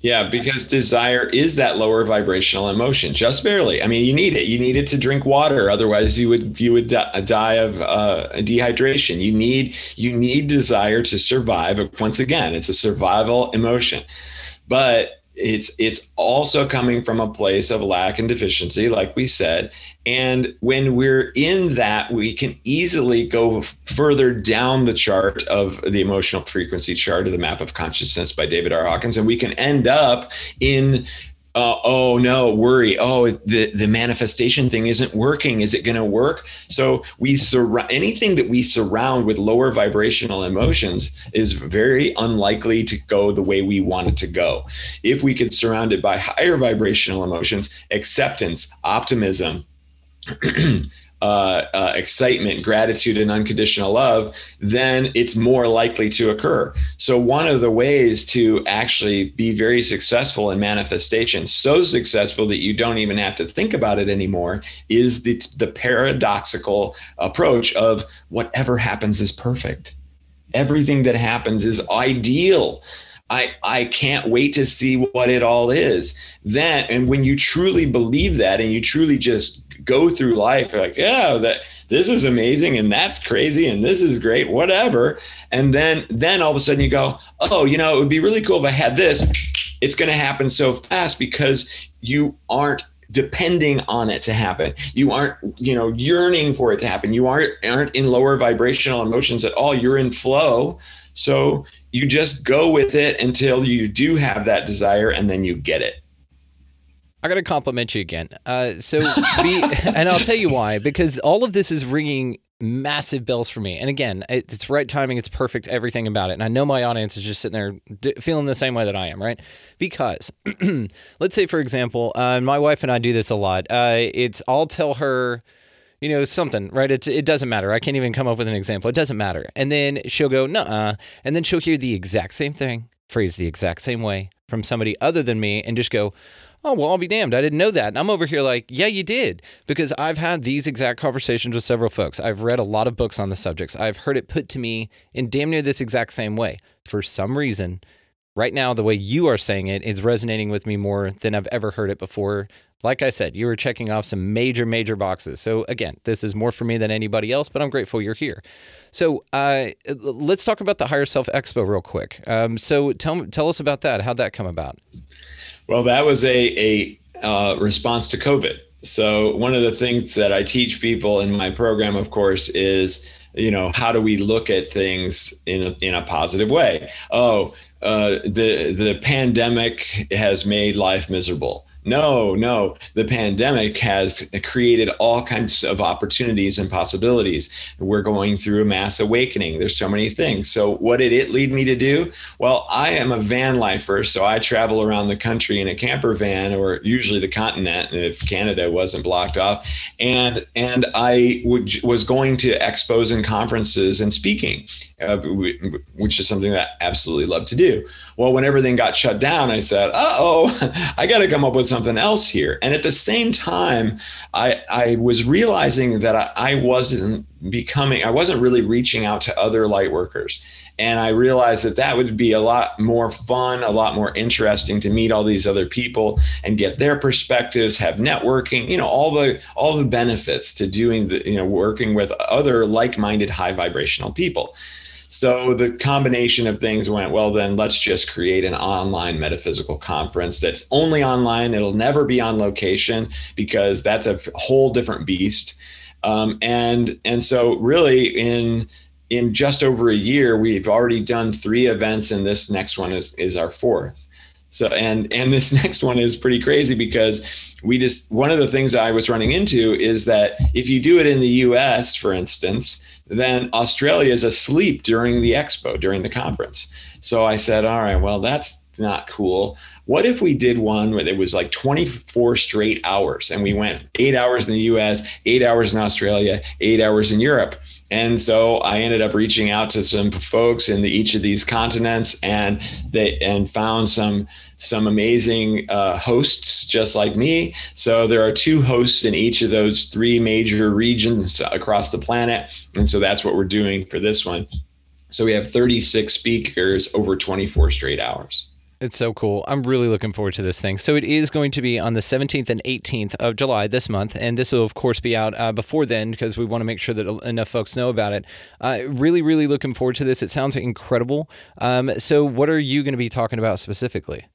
Yeah, because desire is that lower vibrational emotion, just barely. I mean, you need it. You need it to drink water, otherwise you would you would die of uh, dehydration. You need you need desire to survive. Once again, it's a survival emotion, but it's it's also coming from a place of lack and deficiency like we said. And when we're in that we can easily go further down the chart of the emotional frequency chart of the map of consciousness by david r. Hawkins and we can end up in uh, oh no worry. Oh the the manifestation thing isn't working. Is it going to work? So we surround anything that we surround with lower vibrational emotions is very unlikely to go the way we want it to go. If we could surround it by higher vibrational emotions acceptance optimism [CLEARS THROAT] uh, uh, excitement, gratitude, and unconditional love, then it's more likely to occur. So, one of the ways to actually be very successful in manifestation, so successful that you don't even have to think about it anymore, is the, the paradoxical approach of whatever happens is perfect. Everything that happens is ideal. I, I can't wait to see what it all is. Then, and when you truly believe that and you truly just go through life like, yeah, that this is amazing and that's crazy and this is great, whatever. And then then all of a sudden you go, oh, you know, it would be really cool if I had this. It's going to happen so fast because you aren't depending on it to happen. You aren't, you know, yearning for it to happen. You aren't aren't in lower vibrational emotions at all. You're in flow. So you just go with it until you do have that desire and then you get it. I got to compliment you again. Uh, so, be, [LAUGHS] and I'll tell you why. Because all of this is ringing massive bells for me. And again, it's right timing. It's perfect. Everything about it. And I know my audience is just sitting there d- feeling the same way that I am, right? Because [CLEARS THROAT] let's say, for example, uh, my wife and I do this a lot. Uh, it's I'll tell her you know, something, right? It, it doesn't matter. I can't even come up with an example. It doesn't matter. And then she'll go, nah. And then she'll hear the exact same thing, phrased the exact same way from somebody other than me and just go, oh, well, I'll be damned. I didn't know that. And I'm over here like, yeah, you did. Because I've had these exact conversations with several folks. I've read a lot of books on the subjects. I've heard it put to me in damn near this exact same way. For some reason, right now, the way you are saying it is resonating with me more than I've ever heard it before like I said, you were checking off some major, major boxes. So, again, this is more for me than anybody else, but I'm grateful you're here. So, uh, let's talk about the Higher Self Expo real quick. Um, so, tell, tell us about that. How'd that come about? Well, that was a, a uh, response to COVID. So, one of the things that I teach people in my program, of course, is you know how do we look at things in a, in a positive way oh uh, the the pandemic has made life miserable no, no. The pandemic has created all kinds of opportunities and possibilities. We're going through a mass awakening. There's so many things. So, what did it lead me to do? Well, I am a van lifer, so I travel around the country in a camper van, or usually the continent if Canada wasn't blocked off. And and I would, was going to expos and conferences and speaking, uh, which is something that I absolutely love to do. Well, when everything got shut down, I said, "Uh oh, [LAUGHS] I got to come up with." Something else here. And at the same time, I, I was realizing that I, I wasn't becoming, I wasn't really reaching out to other light workers. And I realized that that would be a lot more fun, a lot more interesting to meet all these other people and get their perspectives, have networking, you know, all the all the benefits to doing the, you know, working with other like-minded high vibrational people. So the combination of things went, well, then let's just create an online metaphysical conference that's only online. It'll never be on location because that's a whole different beast. Um, and and so really in in just over a year, we've already done three events, and this next one is is our fourth. So and and this [LAUGHS] next one is pretty crazy because we just one of the things I was running into is that if you do it in the US, for instance, then Australia is asleep during the expo, during the conference. So I said, all right, well, that's not cool. What if we did one where it was like 24 straight hours and we went eight hours in the US, eight hours in Australia, eight hours in Europe? And so I ended up reaching out to some folks in the, each of these continents and they and found some some amazing uh, hosts just like me. So there are two hosts in each of those three major regions across the planet. And so that's what we're doing for this one. So we have 36 speakers over 24 straight hours. It's so cool. I'm really looking forward to this thing. So it is going to be on the 17th and 18th of July this month, and this will of course be out uh, before then because we want to make sure that enough folks know about it. Uh, really, really looking forward to this. It sounds incredible. Um, so, what are you going to be talking about specifically?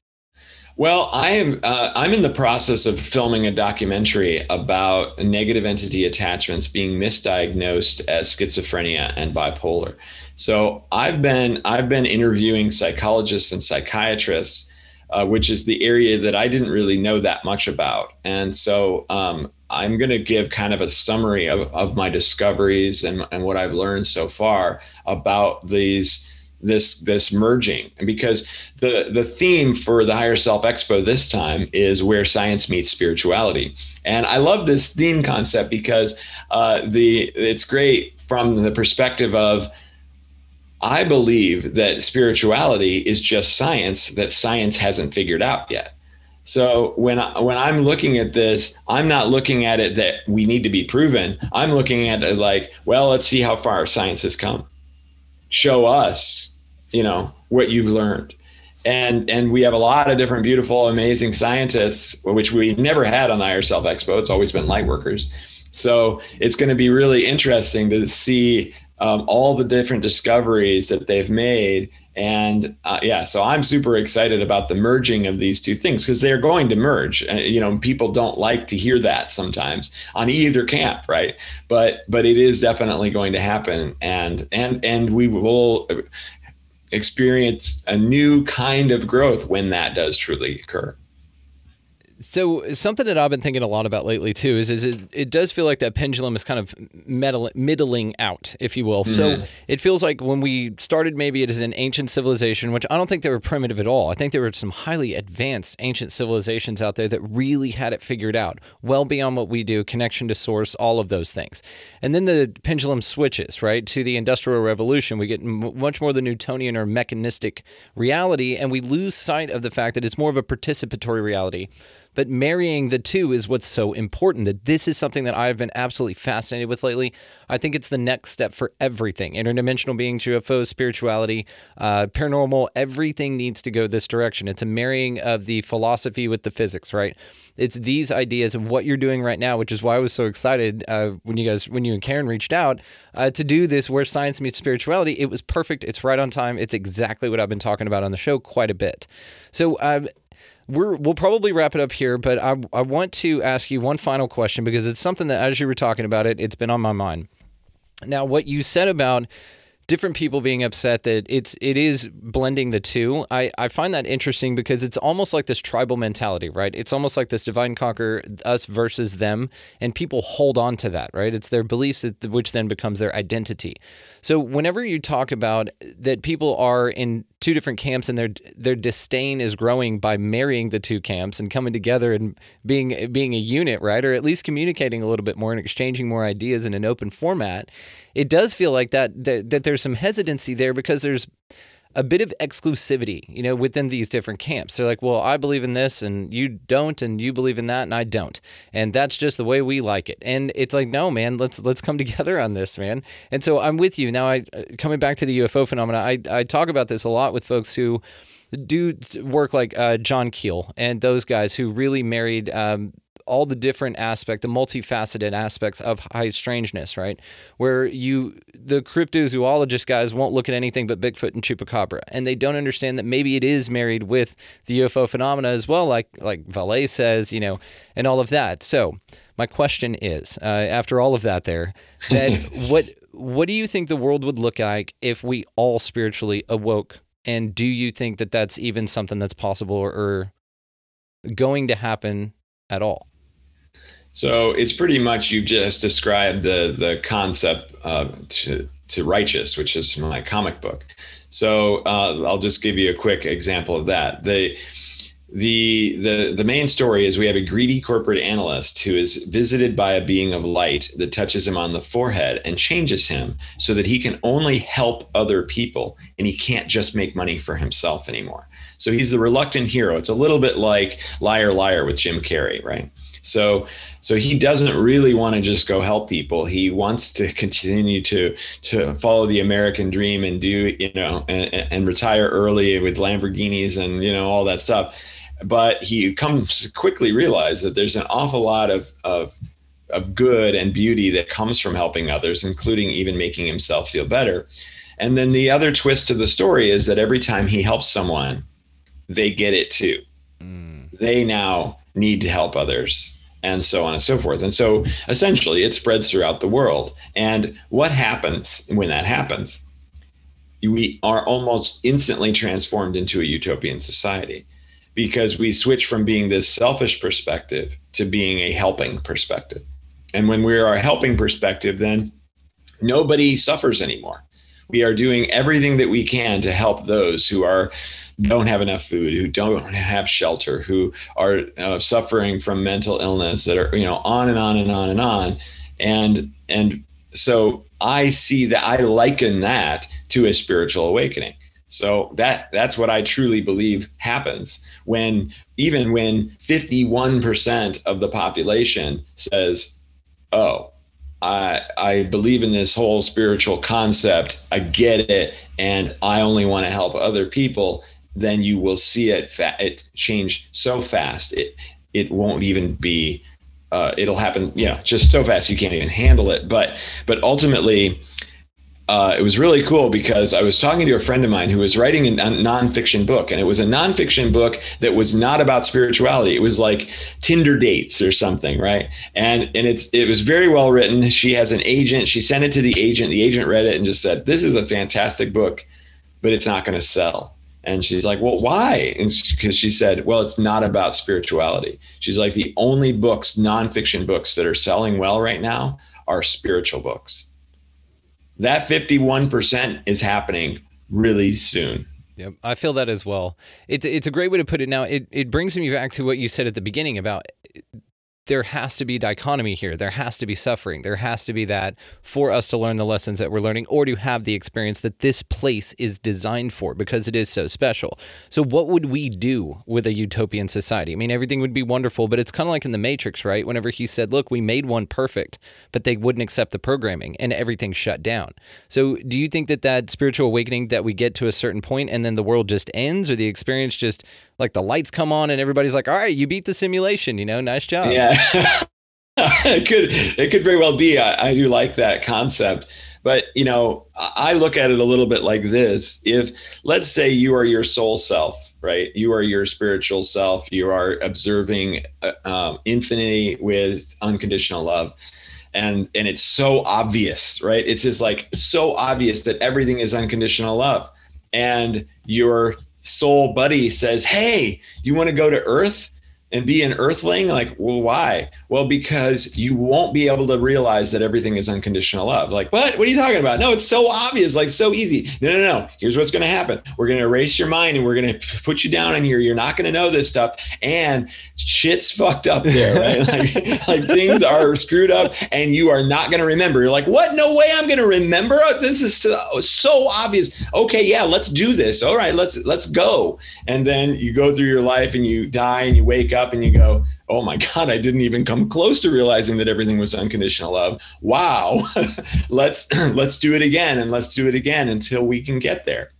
Well, I am. Uh, I'm in the process of filming a documentary about negative entity attachments being misdiagnosed as schizophrenia and bipolar. So I've been I've been interviewing psychologists and psychiatrists, uh, which is the area that I didn't really know that much about. And so um, I'm going to give kind of a summary of, of my discoveries and, and what I've learned so far about these this this merging. And because the the theme for the higher self expo this time is where science meets spirituality. And i love this theme concept because uh, the it's great from the perspective of i believe that spirituality is just science that science hasn't figured out yet. So when I, when I'm looking at this, I'm not looking at it that we need to be proven. I'm looking at it like, well, let's see how far science has come show us, you know, what you've learned. and and we have a lot of different beautiful amazing scientists which we never had on the higher self expo it's always been light workers so it's going to be really interesting to see um, all the different discoveries that they've made. And uh, yeah so i'm super excited about the merging of these two things because they're going to merge. Uh, you know people don't like to hear that sometimes on either camp right? But but it is definitely going to happen. And and and we will experience a new kind of growth when that does truly occur. So something that I've been thinking a lot about lately too is is it, it does feel like that pendulum is kind of meddling, middling out, if you will. Mm-hmm. So it feels like when we started, maybe it is an ancient civilization, which I don't think they were primitive at all. I think there were some highly advanced ancient civilizations out there that really had it figured out, well beyond what we do, connection to source, all of those things. And then the pendulum switches right to the industrial revolution. We get m- much more the Newtonian or mechanistic reality, and we lose sight of the fact that it's more of a participatory reality but marrying the two is what's so important. That this is something that I've been absolutely fascinated with lately. I think it's the next step for everything interdimensional beings, UFOs, spirituality, uh, paranormal, everything needs to go this direction. It's a marrying of the philosophy with the physics, right? It's these ideas and what you're doing right now, which is why I was so excited uh, when you guys, when you and Karen reached out uh, to do this, where science meets spirituality. It was perfect. It's right on time. It's exactly what I've been talking about on the show quite a bit. So, um, we're we'll probably wrap it up here, but I I want to ask you one final question because it's something that as you were talking about it, it's been on my mind. Now, what you said about different people being upset that it's it is blending the two. I, I find that interesting because it's almost like this tribal mentality, right? It's almost like this divide and conquer us versus them, and people hold on to that, right? It's their beliefs that, which then becomes their identity. So whenever you talk about that people are in two different camps and their their disdain is growing by marrying the two camps and coming together and being being a unit, right? Or at least communicating a little bit more and exchanging more ideas in an open format it does feel like that, that that there's some hesitancy there because there's a bit of exclusivity, you know, within these different camps. They're like, well, I believe in this and you don't, and you believe in that and I don't. And that's just the way we like it. And it's like, no, man, let's let's come [LAUGHS] together on this, man. And so I'm with you. Now I coming back to the UFO phenomena, I, I talk about this a lot with folks who do work like uh, John Keel and those guys who really married um, all the different aspect, the multifaceted aspects of high strangeness, right? Where you, the cryptozoologist guys won't look at anything but Bigfoot and Chupacabra, and they don't understand that maybe it is married with the UFO phenomena as well, like like Vallée says, you know, and all of that. So my question is, uh, after all of that, there, that [LAUGHS] what what do you think the world would look like if we all spiritually awoke? And do you think that that's even something that's possible or going to happen at all? So it's pretty much you've just described the the concept uh, to to righteous, which is my comic book. So uh, I'll just give you a quick example of that. The the the the main story is we have a greedy corporate analyst who is visited by a being of light that touches him on the forehead and changes him so that he can only help other people and he can't just make money for himself anymore. So he's the reluctant hero. It's a little bit like Liar Liar with Jim Carrey, right? So so he doesn't really want to just go help people. He wants to continue to to follow the American dream and do you know and, and retire early with Lamborghinis and you know all that stuff. But he comes quickly realize that there's an awful lot of of of good and beauty that comes from helping others, including even making himself feel better. And then the other twist to the story is that every time he helps someone, they get it too. Mm. They now need to help others and so on and so forth. And so essentially it spreads throughout the world. And what happens when that happens? We are almost instantly transformed into a utopian society because we switch from being this selfish perspective to being a helping perspective. And when we are a helping perspective, then nobody suffers anymore we are doing everything that we can to help those who are don't have enough food, who don't have shelter, who are uh, suffering from mental illness, that are you know on and on and on and on, and and so I see that I liken that to a spiritual awakening. So that that's what I truly believe happens when even when 51% of the population says, "Oh, I I believe in this whole spiritual concept. I get it, and I only want to help other people. then you will see it fa- it change so fast it it won't even be uh, it'll happen you know just so fast you can't even handle it but but ultimately uh, it was really cool because I was talking to a friend of mine who was writing a nonfiction book, and it was a nonfiction book that was not about spirituality. It was like Tinder dates or something, right? And and it's it was very well written. She has an agent. She sent it to the agent. The agent read it and just said, "This is a fantastic book, but it's not going to sell." And she's like, "Well, why?" Because she said, "Well, it's not about spirituality." She's like, "The only books, nonfiction books, that are selling well right now are spiritual books." That 51% is happening really soon. Yep, I feel that as well. It's it's a great way to put it. Now, it it brings me back to what you said at the beginning about there has to be dichotomy here. There has to be suffering. There has to be that for us to learn the lessons that we're learning or to have the experience that this place is designed for because it is so special. So, what would we do with a utopian society? I mean, everything would be wonderful, but it's kind of like in The Matrix, right? Whenever he said, Look, we made one perfect, but they wouldn't accept the programming and everything shut down. So, do you think that that spiritual awakening that we get to a certain point and then the world just ends or the experience just like the lights come on and everybody's like, all right, you beat the simulation, you know, nice job. Yeah. [LAUGHS] it could it could very well be. I, I do like that concept. But you know, I look at it a little bit like this. If let's say you are your soul self, right? You are your spiritual self. You are observing uh, um, infinity with unconditional love and and it's so obvious right it's just like so obvious that everything is unconditional love and you're soul buddy says, Hey, do you want to go to Earth? And be an earthling? Like well why? Well because you won't be able to realize that everything is unconditional love. Like what? What are you talking about? No it's so obvious like so easy. No no no. Here's what's going to happen. We're going to erase your mind and we're going to put you down in here. You're not going to know this stuff and shit's fucked up there right? [LAUGHS] Like, like things are screwed up and you are not going to remember. You're like what? No way i'm going to remember oh, this is so, so obvious. Okay yeah let's do this. All right let's let's go. And then you go through your life and you die and you wake up up and you go, oh my God, I didn't even come close to realizing that everything was unconditional love. Wow. [LAUGHS] let's [CLEARS THROAT] let's do it again and let's do it again until we can get there.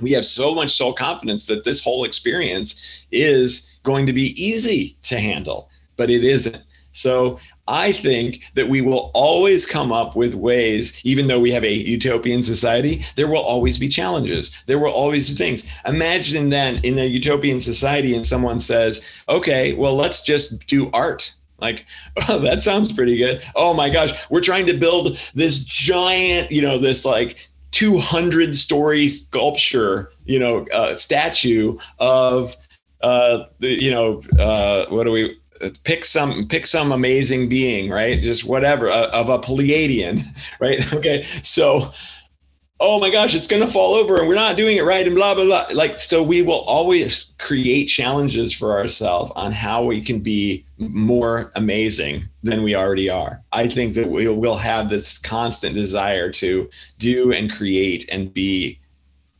We have so much soul confidence that this whole experience is going to be easy to handle, but it isn't. So I think that we will always come up with ways, even though we have a utopian society, there will always be challenges. There will always be things. Imagine then in a utopian society, and someone says, okay, well, let's just do art. Like, [LAUGHS] oh, that sounds pretty good. Oh my gosh, we're trying to build this giant, you know, this like 200 story sculpture, you know, uh, statue of, uh, the, you know, uh, what do we, pick some pick some amazing being right? Just whatever of a pleiadian [LAUGHS] right? [LAUGHS] Okay so oh my gosh it's going to fall over and we're not doing it right and blah blah blah. Like so we will always create challenges for ourselves on how we can be more amazing than we already are. I think that we will have this constant desire to do and create and be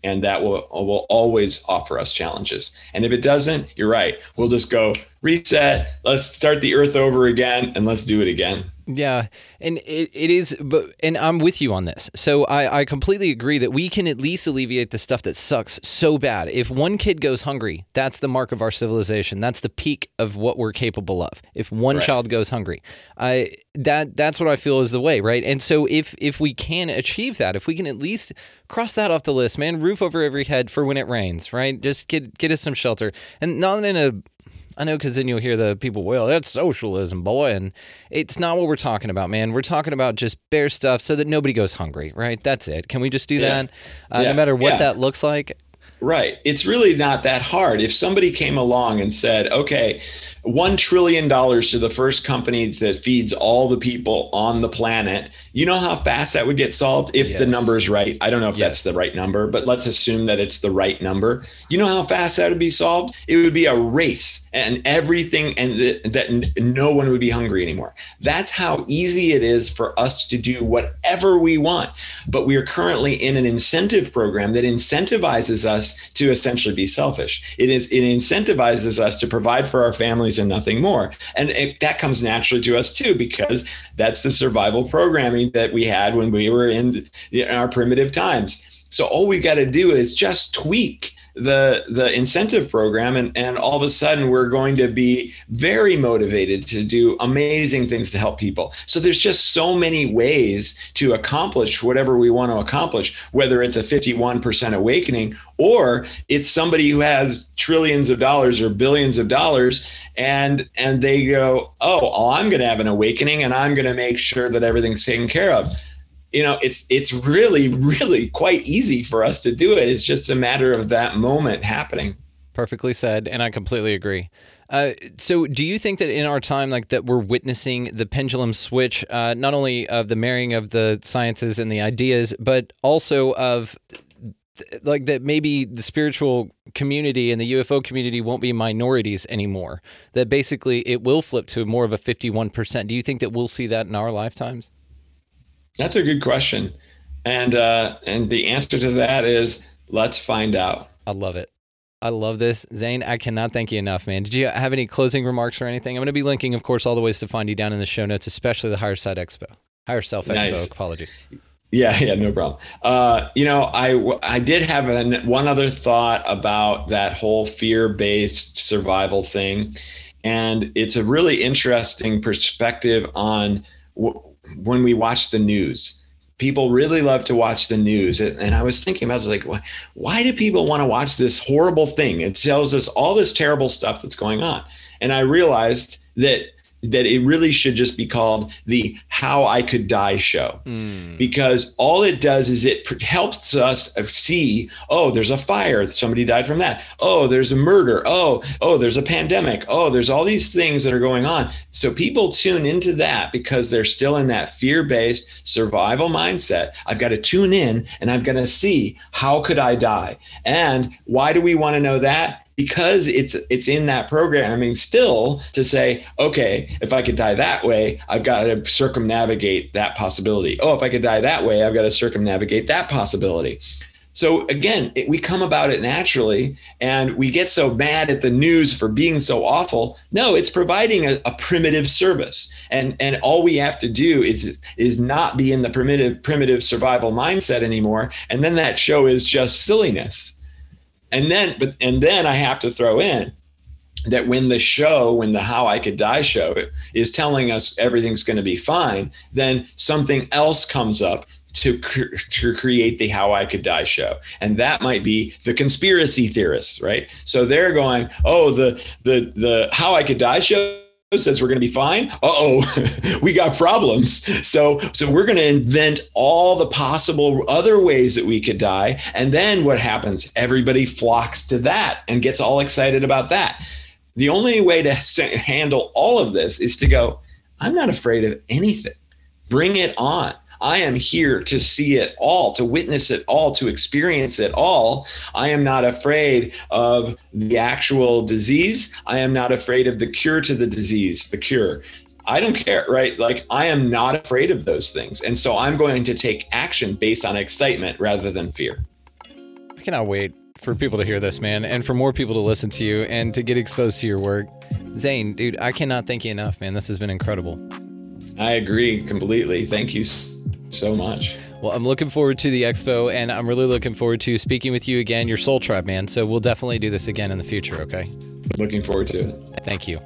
and that will will always offer us challenges. And if it doesn't, you're right. We'll just go reset. Let's start the earth over again, and let's do it again. Yeah, and it, it is, but and I'm with you on this. So I, I completely agree that we can at least alleviate the stuff that sucks so bad. If one kid goes hungry, that's the mark of our civilization. That's the peak of what we're capable of. If one right. child goes hungry, I that that's what I feel is the way, right? And so if if we can achieve that, if we can at least cross that off the list, man, roof over every head for when it rains, right? Just get get us some shelter, and not in a I know because then you'll hear the people, well, that's socialism, boy. And it's not what we're talking about, man. We're talking about just bare stuff so that nobody goes hungry, right? That's it. Can we just do yeah. that? Uh, yeah. No matter what yeah. that looks like. Right. It's really not that hard. If somebody came along and said, okay, $1 trillion to the first company that feeds all the people on the planet, you know how fast that would get solved if yes. the number is right? I don't know if yes. that's the right number, but let's assume that it's the right number. You know how fast that would be solved? It would be a race and everything, and th- that no one would be hungry anymore. That's how easy it is for us to do whatever we want. But we are currently in an incentive program that incentivizes us to essentially be selfish. It, is, it incentivizes us to provide for our families and nothing more. And it, that comes naturally to us too, because that's the survival programming that we had when we were in, in our primitive times. So all we got to do is just tweak the the incentive program and and all of a sudden we're going to be very motivated to do amazing things to help people. So there's just so many ways to accomplish whatever we want to accomplish whether it's a 51% awakening or it's somebody who has trillions of dollars or billions of dollars and and they go oh well, i'm going to have an awakening and i'm going to make sure that everything's taken care of you know it's it's really really quite easy for us to do it it's just a matter of that moment happening Perfectly said, and I completely agree. Uh, so, do you think that in our time, like that, we're witnessing the pendulum switch, uh, not only of the marrying of the sciences and the ideas, but also of like that maybe the spiritual community and the UFO community won't be minorities anymore. That basically it will flip to more of a fifty-one percent. Do you think that we'll see that in our lifetimes? That's a good question, and uh, and the answer to that is let's find out. I love it. I love this. Xane, I cannot thank you enough, man. Did you have any closing remarks or anything? I'm going to be linking, of course, all the ways to find you down in the show notes, especially the Higher Side Expo. Higher Self Expo, Nice. apologies. Yeah, yeah, no problem. Uh, you know, I I did have an, one other thought about that whole fear-based survival thing, and it's a really interesting perspective on w- when we watch the news. People really love to watch the news, and I was thinking about it, like, why, why do people want to watch this horrible thing? It tells us all this terrible stuff that's going on, and I realized that that it really should just be called the How I Could Die show. Hmm. Because all it does is it pr- helps us see oh there's a fire somebody died from that. Oh there's a murder. Oh oh there's a pandemic. Oh there's all these things that are going on. So people tune into that because they're still in that fear-based survival mindset. I've got to tune in and I'm going to see how could i die? And why do we want to know that because it's it's in that programming still to say okay if i could die that way i've got to circumnavigate that possibility. Oh if i could die that way i've got to circumnavigate that possibility. So again it, we come about it naturally and we get so mad at the news for being so awful. No it's providing a, a primitive service. And and all we have to do is is not be in the primitive primitive survival mindset anymore. And then that show is just silliness and then but and then i have to throw in that when the show when the how i could die show is telling us everything's going to be fine then something else comes up to, to create the how i could die show. And that might be the conspiracy theorists right? So they're going oh the the the how i could die show says we're going to be fine. Uh-oh, [LAUGHS] we got problems. So so we're going to invent all the possible other ways that we could die. And then what happens? Everybody flocks to that and gets all excited about that. The only way to handle all of this is to go, I'm not afraid of anything. Bring it on. I am here to see it all, to witness it all, to experience it all. I am not afraid of the actual disease. I am not afraid of the cure to the disease, the cure. I don't care, right? Like, I am not afraid of those things. And so I'm going to take action based on excitement rather than fear. I cannot wait for people to hear this, man, and for more people to listen to you and to get exposed to your work. Xane, dude, I cannot thank you enough, man. This has been incredible. I agree completely. Thank you so much. Well, I'm looking forward to the expo, and I'm really looking forward to speaking with you again, your Soul Tribe, man. So we'll definitely do this again in the future, okay? Looking forward to it. Thank you.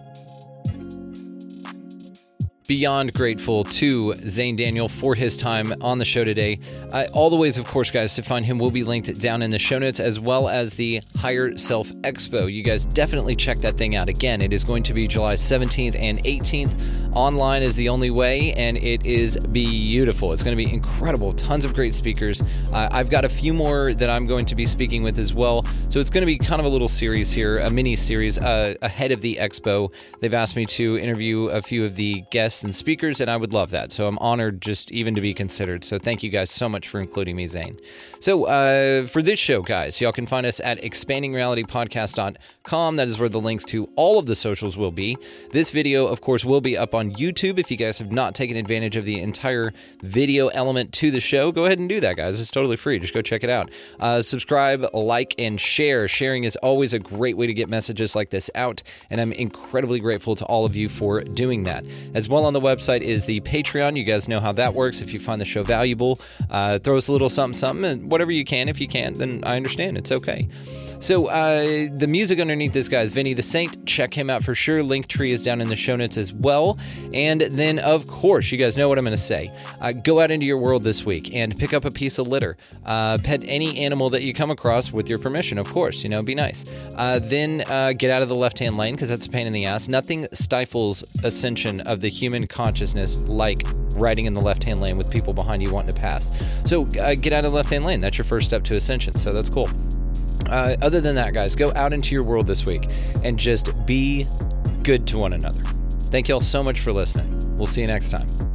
Beyond grateful to Xane Daniel for his time on the show today. Uh, all the ways, of course, guys, to find him will be linked down in the show notes as well as the Higher Self Expo. You guys definitely check that thing out. Again, it is going to be July 17th and 18th. Online is the only way, and it is beautiful. It's going to be incredible. Tons of great speakers. Uh, I've got a few more that I'm going to be speaking with as well. So it's going to be kind of a little series here, a mini series uh, ahead of the expo. They've asked me to interview a few of the guests and speakers, and I would love that. So I'm honored just even to be considered. So thank you guys so much for including me, Xane. So uh, for this show, guys, y'all can find us at expandingrealitypodcast.com. That is where the links to all of the socials will be. This video, of course, will be up on on YouTube. If you guys have not taken advantage of the entire video element to the show, go ahead and do that, guys. It's totally free. Just go check it out. Uh, subscribe, like, and share. Sharing is always a great way to get messages like this out, and I'm incredibly grateful to all of you for doing that. As well on the website is the Patreon. You guys know how that works. If you find the show valuable, uh, throw us a little something, something, and whatever you can. If you can't, then I understand. It's okay. So uh, the music underneath this guy is Vinny the Saint. Check him out for sure. Link tree is down in the show notes as well. And then, of course, you guys know what I'm going to say. Uh, go out into your world this week and pick up a piece of litter. Uh, pet any animal that you come across with your permission, of course. You know, be nice. Uh, then uh, get out of the left-hand lane because that's a pain in the ass. Nothing stifles ascension of the human consciousness like riding in the left-hand lane with people behind you wanting to pass. So uh, get out of the left-hand lane. That's your first step to ascension. So that's cool. Uh, other than that, guys, go out into your world this week and just be good to one another. Thank you all so much for listening. We'll see you next time.